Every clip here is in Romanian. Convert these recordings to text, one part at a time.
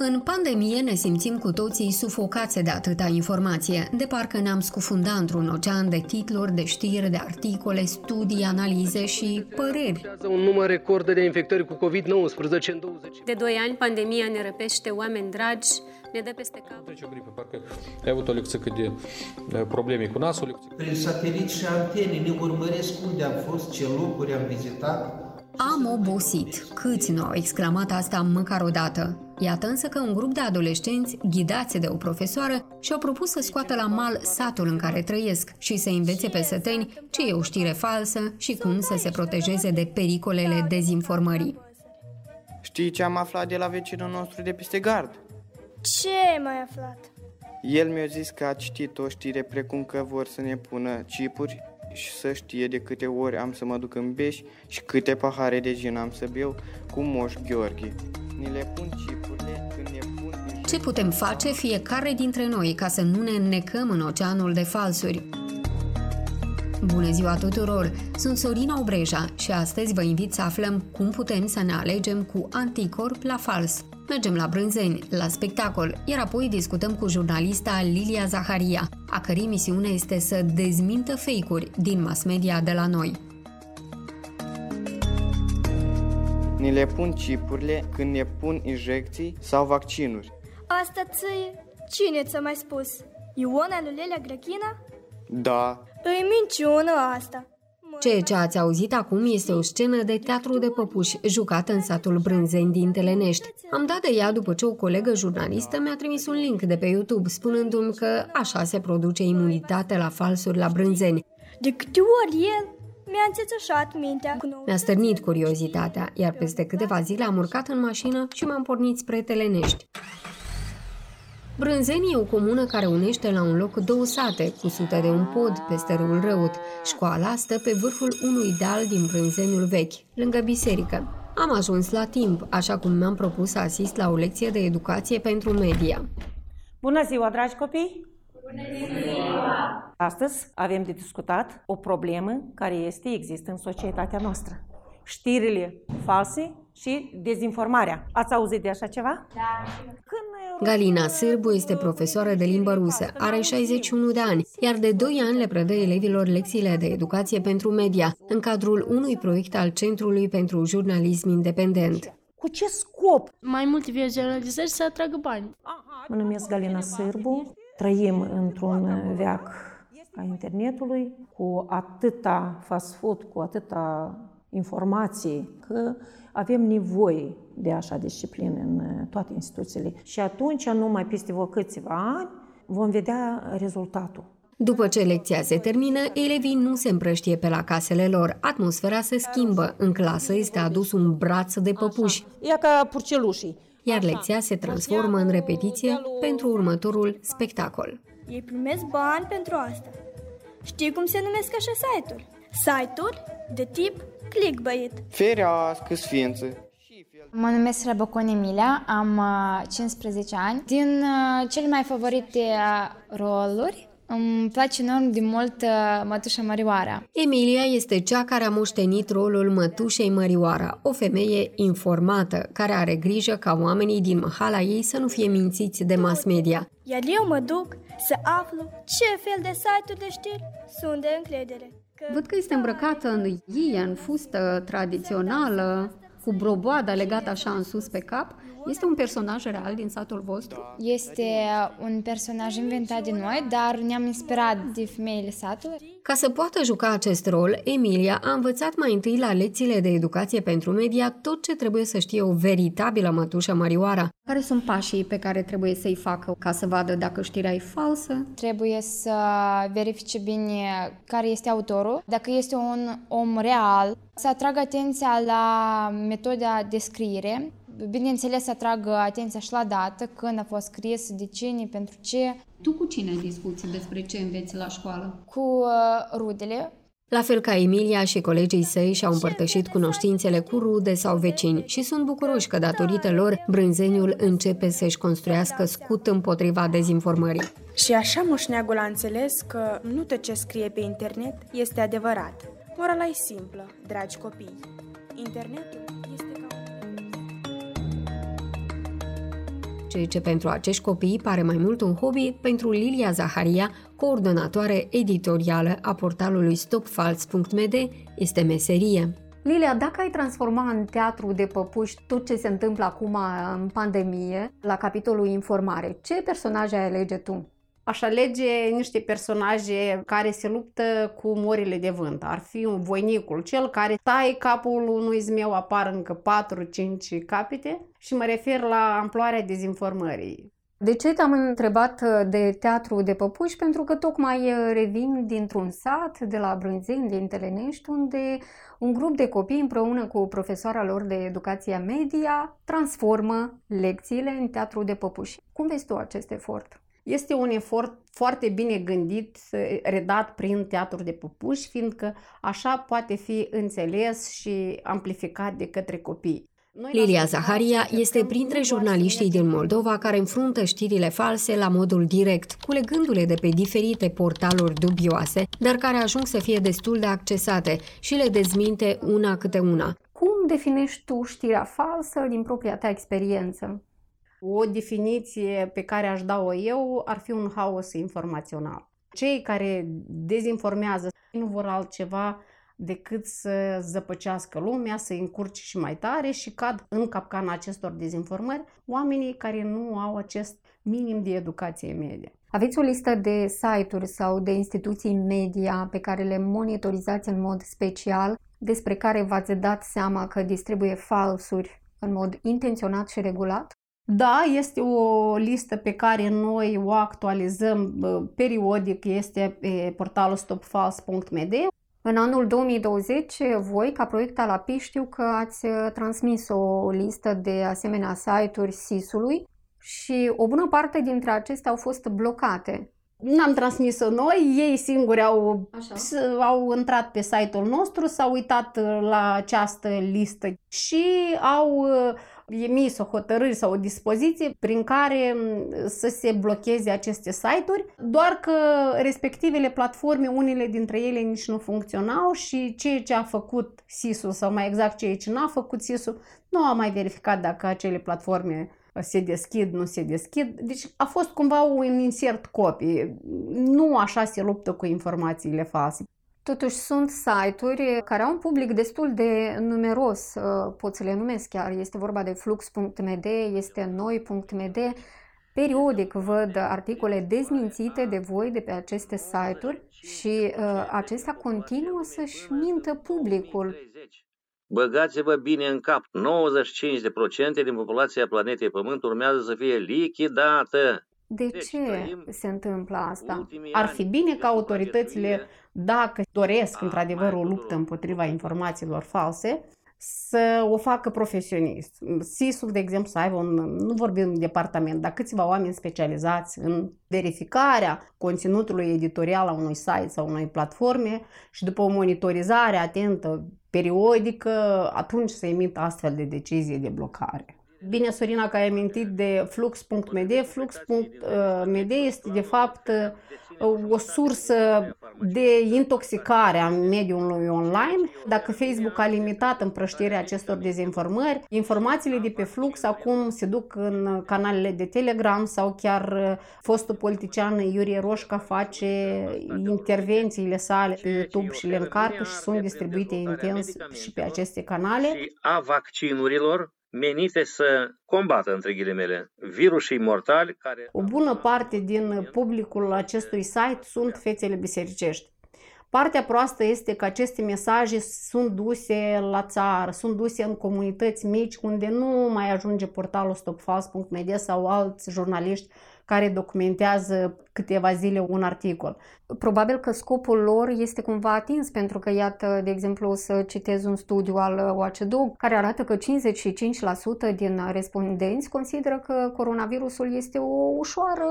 În pandemie ne simțim cu toții sufocați de atâta informație, de parcă ne-am scufundat într-un ocean de titluri, de știri, de articole, studii, analize și păreri. Un număr record de infectări cu COVID-19 în 20. De 2 ani, pandemia ne răpește oameni dragi, ne dă peste cap. Trece o gripă, parcă ai avut o lecție de probleme cu nasul. Prin satelit și antene ne urmăresc unde am fost, ce locuri am vizitat. Am obosit. Câți nu au exclamat asta măcar o dată? Iată însă că un grup de adolescenți, ghidați de o profesoară, și-au propus să scoată la mal satul în care trăiesc și să învețe pe săteni ce e o știre falsă și cum să se protejeze de pericolele dezinformării. Știi ce am aflat de la vecinul nostru de peste gard? Ce ai mai aflat? El mi-a zis că a citit o știre precum că vor să ne pună chipuri și să știe de câte ori am să mă duc în beș și câte pahare de gin am să beau cu moș Gheorghe. Ni le pun chipurile când ne pun... Ce putem face fiecare dintre noi ca să nu ne înnecăm în oceanul de falsuri? Bună ziua tuturor! Sunt Sorina Obreja și astăzi vă invit să aflăm cum putem să ne alegem cu anticorp la fals. Mergem la Brânzeni, la spectacol, iar apoi discutăm cu jurnalista Lilia Zaharia, a cărei misiune este să dezmintă fake-uri din mass media de la noi. Ni le pun chipurile când ne pun injecții sau vaccinuri. Asta ție? Cine ți-a mai spus? Iona lui Lelia Grachina? Da, Îi minciună asta. Ceea ce ați auzit acum este o scenă de teatru de păpuși, jucată în satul Brânzeni din Telenești. Am dat de ea după ce o colegă jurnalistă mi-a trimis un link de pe YouTube, spunându-mi că așa se produce imunitate la falsuri la Brânzeni. De câte ori el mi-a înțețășat mintea cu nou. Mi-a stârnit curiozitatea, iar peste câteva zile am urcat în mașină și m-am pornit spre Telenești. Brânzeni e o comună care unește la un loc două sate, cu sute de un pod peste râul Răut. Școala stă pe vârful unui deal din Brânzeniul vechi, lângă biserică. Am ajuns la timp, așa cum mi-am propus să asist la o lecție de educație pentru media. Bună ziua, dragi copii! Bună ziua! Astăzi avem de discutat o problemă care este, există în societatea noastră. Știrile false și dezinformarea. Ați auzit de așa ceva? Da. Când Galina Sârbu este profesoară de limbă rusă, are 61 de ani, iar de 2 ani le predă elevilor lecțiile de educație pentru media, în cadrul unui proiect al Centrului pentru Jurnalism Independent. Cu ce scop? Mai multe vizualizări să atragă bani. Mă numesc Galina Sârbu, trăim într-un veac a internetului, cu atâta fast food, cu atâta informații, că avem nevoie de așa disciplină în uh, toate instituțiile. Și atunci, numai peste vă câțiva ani, vom vedea rezultatul. După ce lecția se termină, elevii nu se împrăștie pe la casele lor. Atmosfera se schimbă. În clasă este adus un braț de păpuși. Ia ca purcelușii. Iar lecția se transformă în repetiție pentru următorul spectacol. Ei primesc bani pentru asta. Știi cum se numesc așa site-uri? Site-uri de tip clickbait. ferească sfință. Mă numesc Răbăcon Emilia, am uh, 15 ani. Din uh, cele mai favorite uh, roluri, îmi place enorm de mult uh, Mătușa Mărioara. Emilia este cea care a moștenit rolul mătușei Mărioara, o femeie informată, care are grijă ca oamenii din mahala ei să nu fie mințiți de mass media. Iar eu mă duc să aflu ce fel de site-uri de știri sunt de încredere. Că... Văd că este îmbrăcată în ghie, în fustă tradițională, cu broboada legată așa în sus pe cap. Este un personaj real din satul vostru? Este un personaj inventat de noi, dar ne-am inspirat de femeile satului. Ca să poată juca acest rol, Emilia a învățat mai întâi la lecțiile de educație pentru media tot ce trebuie să știe o veritabilă mătușă Marioara. Care sunt pașii pe care trebuie să-i facă ca să vadă dacă știrea e falsă? Trebuie să verifice bine care este autorul, dacă este un om real, să atragă atenția la metoda de scriere, bineînțeles să atragă atenția și la dată, când a fost scris, de cine, pentru ce. Tu cu cine discuți despre ce înveți la școală? Cu uh, rudele. La fel ca Emilia și colegii săi și-au împărtășit cunoștințele cu rude sau vecini și sunt bucuroși că datorită lor Brânzeniul începe să-și construiască scut împotriva dezinformării. Și așa moșneagul a înțeles că nu tot ce scrie pe internet este adevărat. Morala e simplă, dragi copii. Internetul ceea ce pentru acești copii pare mai mult un hobby, pentru Lilia Zaharia, coordonatoare editorială a portalului stopfals.md, este meserie. Lilia, dacă ai transforma în teatru de păpuși tot ce se întâmplă acum în pandemie, la capitolul informare, ce personaje ai alege tu? Aș alege niște personaje care se luptă cu morile de vânt. Ar fi un voinicul, cel care tai capul unui zmeu, apar încă 4-5 capete și mă refer la amploarea dezinformării. De ce te-am întrebat de teatru de păpuși? Pentru că tocmai revin dintr-un sat de la Brânzeni, din Telenești, unde un grup de copii împreună cu profesoara lor de educație media transformă lecțiile în teatru de păpuși. Cum vezi tu acest efort? Este un efort foarte bine gândit, redat prin teatru de păpuși, fiindcă așa poate fi înțeles și amplificat de către copii. Lilia Zaharia este printre jurnaliștii din Moldova care înfruntă știrile false la modul direct, culegându-le de pe diferite portaluri dubioase, dar care ajung să fie destul de accesate și le dezminte una câte una. Cum definești tu știrea falsă din propria ta experiență? O definiție pe care aș da-o eu ar fi un haos informațional. Cei care dezinformează nu vor altceva decât să zăpăcească lumea, să încurce și mai tare și cad în capcana acestor dezinformări oamenii care nu au acest minim de educație media. Aveți o listă de site-uri sau de instituții media pe care le monitorizați în mod special, despre care v-ați dat seama că distribuie falsuri în mod intenționat și regulat? Da, este o listă pe care noi o actualizăm periodic, este pe portalul stopfals.md. În anul 2020, voi, ca proiect al API, știu că ați transmis o listă de asemenea site-uri SIS-ului și o bună parte dintre acestea au fost blocate. N-am transmis-o noi, ei singuri au, au intrat pe site-ul nostru, s-au uitat la această listă și au emis o hotărâre sau o dispoziție prin care să se blocheze aceste site-uri, doar că respectivele platforme, unele dintre ele nici nu funcționau și ceea ce a făcut SIS-ul sau mai exact ceea ce n-a făcut SIS-ul, nu a mai verificat dacă acele platforme se deschid, nu se deschid. Deci a fost cumva un insert copy. Nu așa se luptă cu informațiile false. Totuși sunt site-uri care au un public destul de numeros, uh, pot să le numesc chiar, este vorba de flux.md, este noi.md, periodic văd articole dezmințite de voi de pe aceste site-uri și uh, acestea continuă să-și mintă publicul. Băgați-vă bine în cap, 95% din populația planetei Pământ urmează să fie lichidată. De deci, ce se întâmplă asta? Ar fi bine ca autoritățile, dacă doresc într-adevăr o luptă împotriva informațiilor false, să o facă profesionist. SIS-ul, de exemplu, să aibă un, nu vorbim de departament, dar câțiva oameni specializați în verificarea conținutului editorial a unui site sau unei platforme și după o monitorizare atentă, periodică, atunci să emită astfel de decizie de blocare. Bine, Sorina, că ai amintit de flux.md. Flux.md este, de fapt, o sursă de intoxicare a mediului online. Dacă Facebook a limitat împrăștirea acestor dezinformări, informațiile de pe Flux acum se duc în canalele de Telegram sau chiar fostul politician Iurie Roșca face intervențiile sale pe YouTube și le încarcă și sunt distribuite intens și pe aceste canale. A vaccinurilor menite să combată, între ghilimele, virusii mortali care... O bună parte din publicul acestui site sunt fețele bisericești. Partea proastă este că aceste mesaje sunt duse la țară, sunt duse în comunități mici unde nu mai ajunge portalul stopfals.media sau alți jurnaliști care documentează câteva zile un articol. Probabil că scopul lor este cumva atins, pentru că, iată, de exemplu, să citez un studiu al OACDO care arată că 55% din respondenți consideră că coronavirusul este o ușoară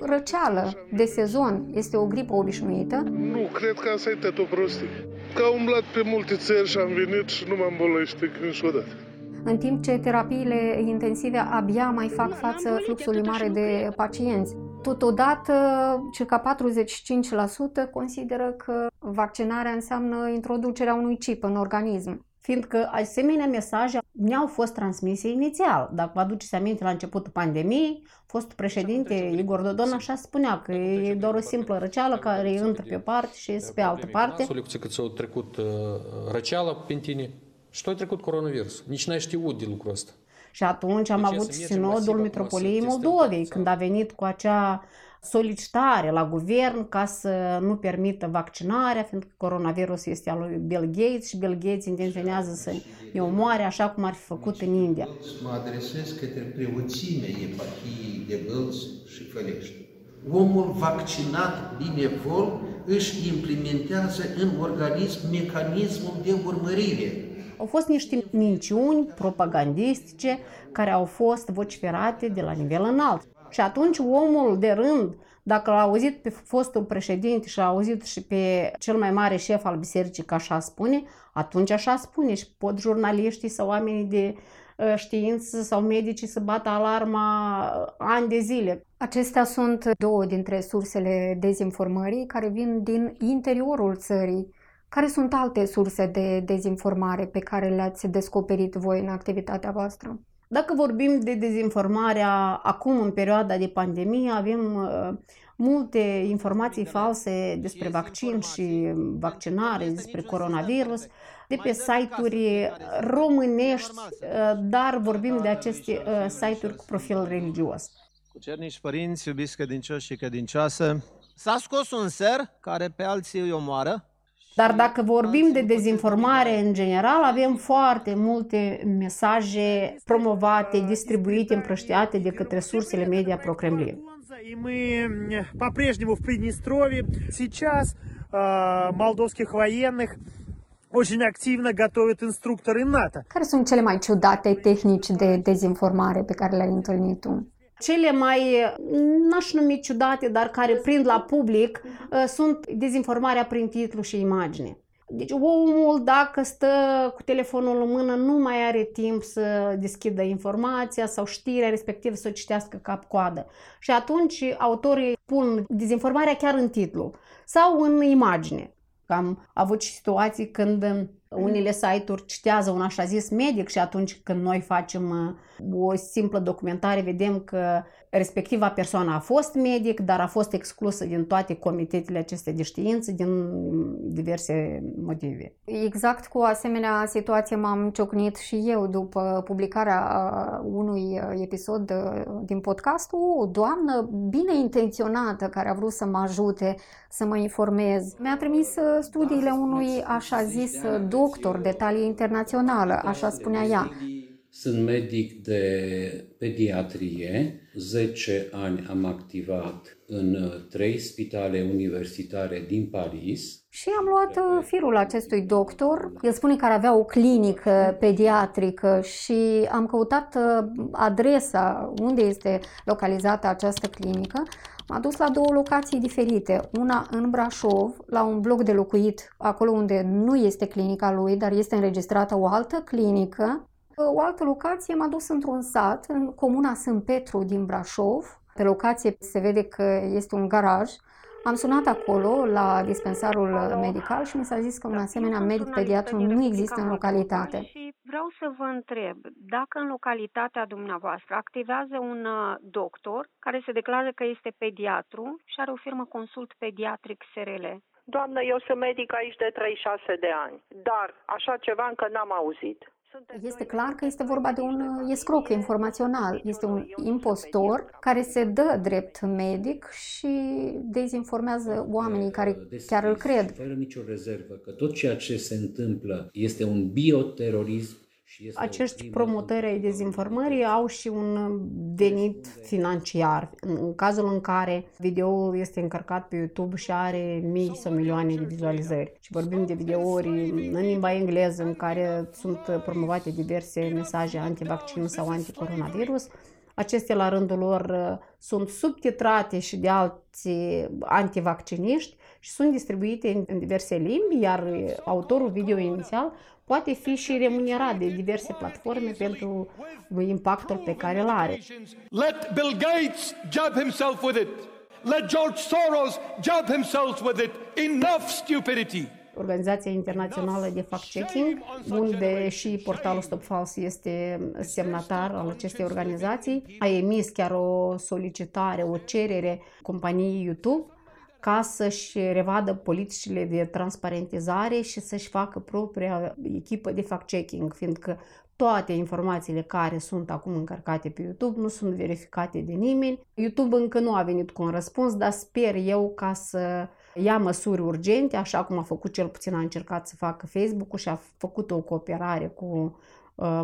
răceală de sezon, este o gripă obișnuită. Nu, cred că asta e tot o prostie. Că am umblat pe multe țări și am venit și nu m-am bolăște niciodată în timp ce terapiile intensive abia mai fac față fluxului mare de pacienți. Totodată, circa 45% consideră că vaccinarea înseamnă introducerea unui chip în organism. fiindcă asemenea mesaje ne-au fost transmise inițial. Dacă vă aduceți aminte la începutul pandemiei, fostul președinte Igor Dodon așa spunea că e doar o simplă răceală care intră pe o parte și iese pe altă parte. Solicul că ți-a trecut uh, răceala pe tine și tu ai trecut coronavirus. Nici n-ai știut de lucrul ăsta. Și atunci am avut sinodul Metropoliei Moldovei, când a venit cu acea solicitare la guvern ca să nu permită vaccinarea, fiindcă coronavirus este al lui Bill Gates și Bill Gates intenționează să ne omoare așa cum ar fi făcut în India. Mă adresez către preoțimea eparhiei de Bălți și Fălești. Omul vaccinat binevol își implementează în organism mecanismul de urmărire au fost niște minciuni propagandistice care au fost vociferate de la nivel înalt. Și atunci omul de rând, dacă l-a auzit pe fostul președinte și l-a auzit și pe cel mai mare șef al bisericii că așa spune, atunci așa spune și pot jurnaliștii sau oamenii de ă, știință sau medicii să bată alarma ani de zile. Acestea sunt două dintre sursele dezinformării care vin din interiorul țării. Care sunt alte surse de dezinformare pe care le-ați descoperit voi în activitatea voastră? Dacă vorbim de dezinformarea acum, în perioada de pandemie, avem uh, multe informații false despre vaccin și vaccinare, despre coronavirus, de pe site-uri românești, uh, dar vorbim de aceste uh, site-uri cu profil religios. Cu cernici părinți, iubiți credincioși și credincioase, s-a scos un ser care pe alții îi omoară, dar dacă vorbim de dezinformare în general, avem foarte multe mesaje promovate, distribuite, împrăștiate de către sursele media pro-Kremlin. И мы по-прежнему в Приднестровье. Сейчас э, молдовских военных очень активно готовят инструкторы НАТО. Care sunt cele mai ciudate tehnici de dezinformare pe care le-ai întâlnit tu? Cele mai, n-aș numi ciudate, dar care prind la public, uh, sunt dezinformarea prin titlu și imagine. Deci omul, dacă stă cu telefonul în mână, nu mai are timp să deschidă informația sau știrea respectivă să o citească cap-coadă. Și atunci autorii pun dezinformarea chiar în titlu sau în imagine. Am avut și situații când unele site-uri citează un așa zis medic și atunci când noi facem uh, o simplă documentare vedem că respectiva persoană a fost medic, dar a fost exclusă din toate comitetele acestea de știință din diverse motive. Exact cu o asemenea situație m-am ciocnit și eu după publicarea uh, unui uh, episod din podcast. O doamnă bine intenționată care a vrut să mă ajute să mă informez. Mi-a trimis studiile unui așa zis doctor de talie internațională, așa spunea ea. Sunt medic de pediatrie, 10 ani am activat în trei spitale universitare din Paris. Și am luat uh, firul acestui doctor. El spune că ar avea o clinică pediatrică și am căutat uh, adresa unde este localizată această clinică. M-a dus la două locații diferite, una în Brașov, la un bloc de locuit, acolo unde nu este clinica lui, dar este înregistrată o altă clinică. O altă locație m-a dus într-un sat, în comuna Sânt Petru din Brașov. Pe locație se vede că este un garaj. Am sunat acolo la dispensarul medical și mi s-a zis că un asemenea medic pediatru nu există în localitate. Vreau să vă întreb dacă în localitatea dumneavoastră activează un uh, doctor care se declară că este pediatru și are o firmă consult pediatric SRL. Doamnă, eu sunt medic aici de 36 de ani, dar așa ceva încă n-am auzit. Este clar că este vorba de un uh, escroc informațional, este un impostor care se dă drept medic și dezinformează oamenii care chiar îl cred. Fără nicio rezervă că tot ceea ce se întâmplă este un bioterorism acești promotări ai dezinformării au și un venit financiar. În cazul în care videoul este încărcat pe YouTube și are mii sau milioane de vizualizări. Și vorbim de videouri în limba engleză în care sunt promovate diverse mesaje antivaccin sau anticoronavirus. Acestea, la rândul lor, sunt subtitrate și de alții antivacciniști și sunt distribuite în diverse limbi, iar autorul video inițial poate fi și remunerat de diverse platforme pentru impactul pe care îl are. Let Bill Gates jab himself with it. Let George Soros jab himself with it. Enough stupidity. Organizația Internațională de Fact-Checking, unde și portalul Stop False este semnatar al acestei organizații. A emis chiar o solicitare, o cerere companiei YouTube ca să-și revadă politicile de transparentizare și să-și facă propria echipă de fact-checking, fiindcă toate informațiile care sunt acum încărcate pe YouTube nu sunt verificate de nimeni. YouTube încă nu a venit cu un răspuns, dar sper eu ca să ia măsuri urgente, așa cum a făcut cel puțin a încercat să facă Facebook-ul și a făcut o cooperare cu uh,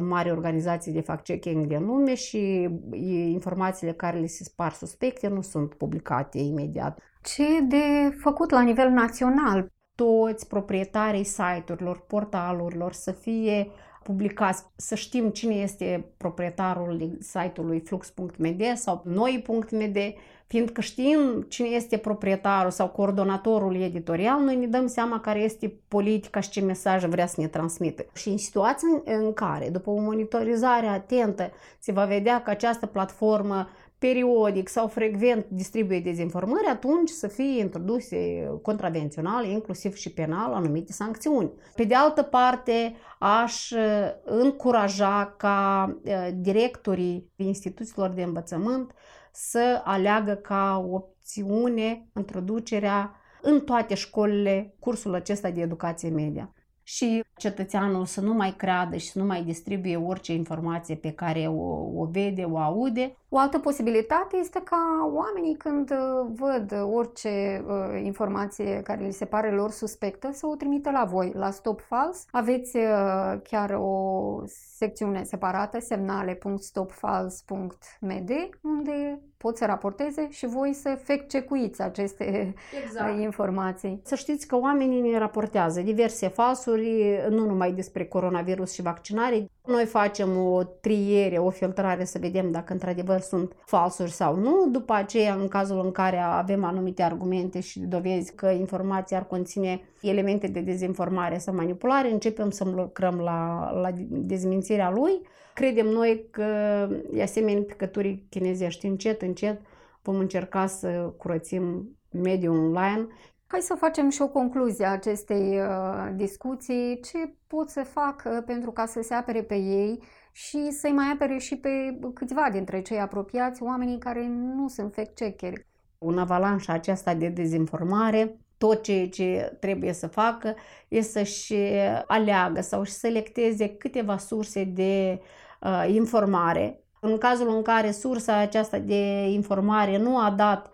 mari organizații de fact-checking din lume și informațiile care le se spar suspecte nu sunt publicate imediat. Ce de făcut la nivel național? Toți proprietarii site-urilor, portalurilor să fie publicați, să știm cine este proprietarul site-ului flux.md sau noi.md, fiindcă știm cine este proprietarul sau coordonatorul editorial, noi ne dăm seama care este politica și ce mesaj vrea să ne transmită. Și în situații în care, după o monitorizare atentă, se va vedea că această platformă periodic sau frecvent distribuie dezinformări, atunci să fie introduse contravențional, inclusiv și penal, anumite sancțiuni. Pe de altă parte, aș uh, încuraja ca uh, directorii instituțiilor de învățământ să aleagă ca opțiune introducerea în toate școlile cursul acesta de educație media și cetățeanul să nu mai creadă și să nu mai distribuie orice informație pe care o, o vede, o aude. O altă posibilitate este ca oamenii când uh, văd orice uh, informație care li se pare lor suspectă să o trimită la voi, la Stop False. Aveți uh, chiar o secțiune separată, semnale.stopfalse.md, unde pot să raporteze și voi să fact-checuiți aceste exact. informații. Să știți că oamenii ne raportează diverse falsuri, nu numai despre coronavirus și vaccinare. Noi facem o triere, o filtrare să vedem dacă într-adevăr sunt falsuri sau nu. După aceea, în cazul în care avem anumite argumente și dovezi că informația ar conține elemente de dezinformare sau manipulare, începem să lucrăm la, la dezmințirea lui. Credem noi că, asemenea picăturii chinezești, încet, încet vom încerca să curățim mediul online Hai să facem și o concluzie a acestei uh, discuții. Ce pot să fac uh, pentru ca să se apere pe ei și să-i mai apere și pe câțiva dintre cei apropiați, oamenii care nu sunt fact-checkeri. Un avalanșă aceasta de dezinformare, tot ceea ce trebuie să facă este să-și aleagă sau să selecteze câteva surse de uh, informare. În cazul în care sursa aceasta de informare nu a dat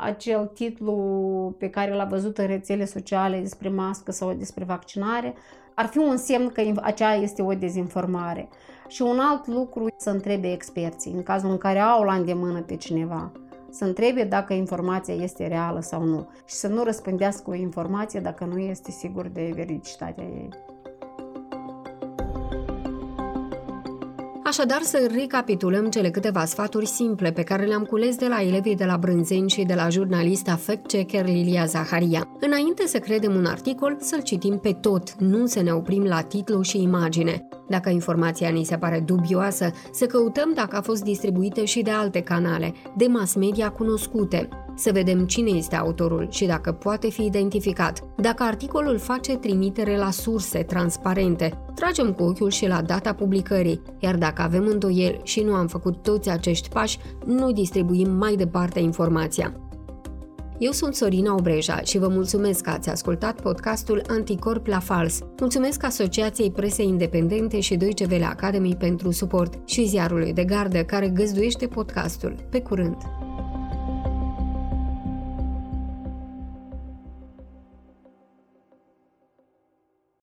acel titlu pe care l-a văzut în rețele sociale despre mască sau despre vaccinare, ar fi un semn că aceea este o dezinformare. Și un alt lucru, să întrebe experții, în cazul în care au la îndemână pe cineva, să întrebe dacă informația este reală sau nu și să nu răspândească o informație dacă nu este sigur de veridicitatea ei. Așadar, să recapitulăm cele câteva sfaturi simple pe care le-am cules de la elevii de la Brânzeni și de la jurnalista fact-checker Lilia Zaharia. Înainte să credem un articol, să-l citim pe tot, nu să ne oprim la titlu și imagine. Dacă informația ni se pare dubioasă, să căutăm dacă a fost distribuită și de alte canale, de mass media cunoscute să vedem cine este autorul și dacă poate fi identificat, dacă articolul face trimitere la surse transparente, tragem cu ochiul și la data publicării, iar dacă avem îndoieli și nu am făcut toți acești pași, nu distribuim mai departe informația. Eu sunt Sorina Obreja și vă mulțumesc că ați ascultat podcastul Anticorp la Fals. Mulțumesc Asociației Presei Independente și Deutsche Welle Academy pentru suport și ziarului de gardă care găzduiește podcastul. Pe curând!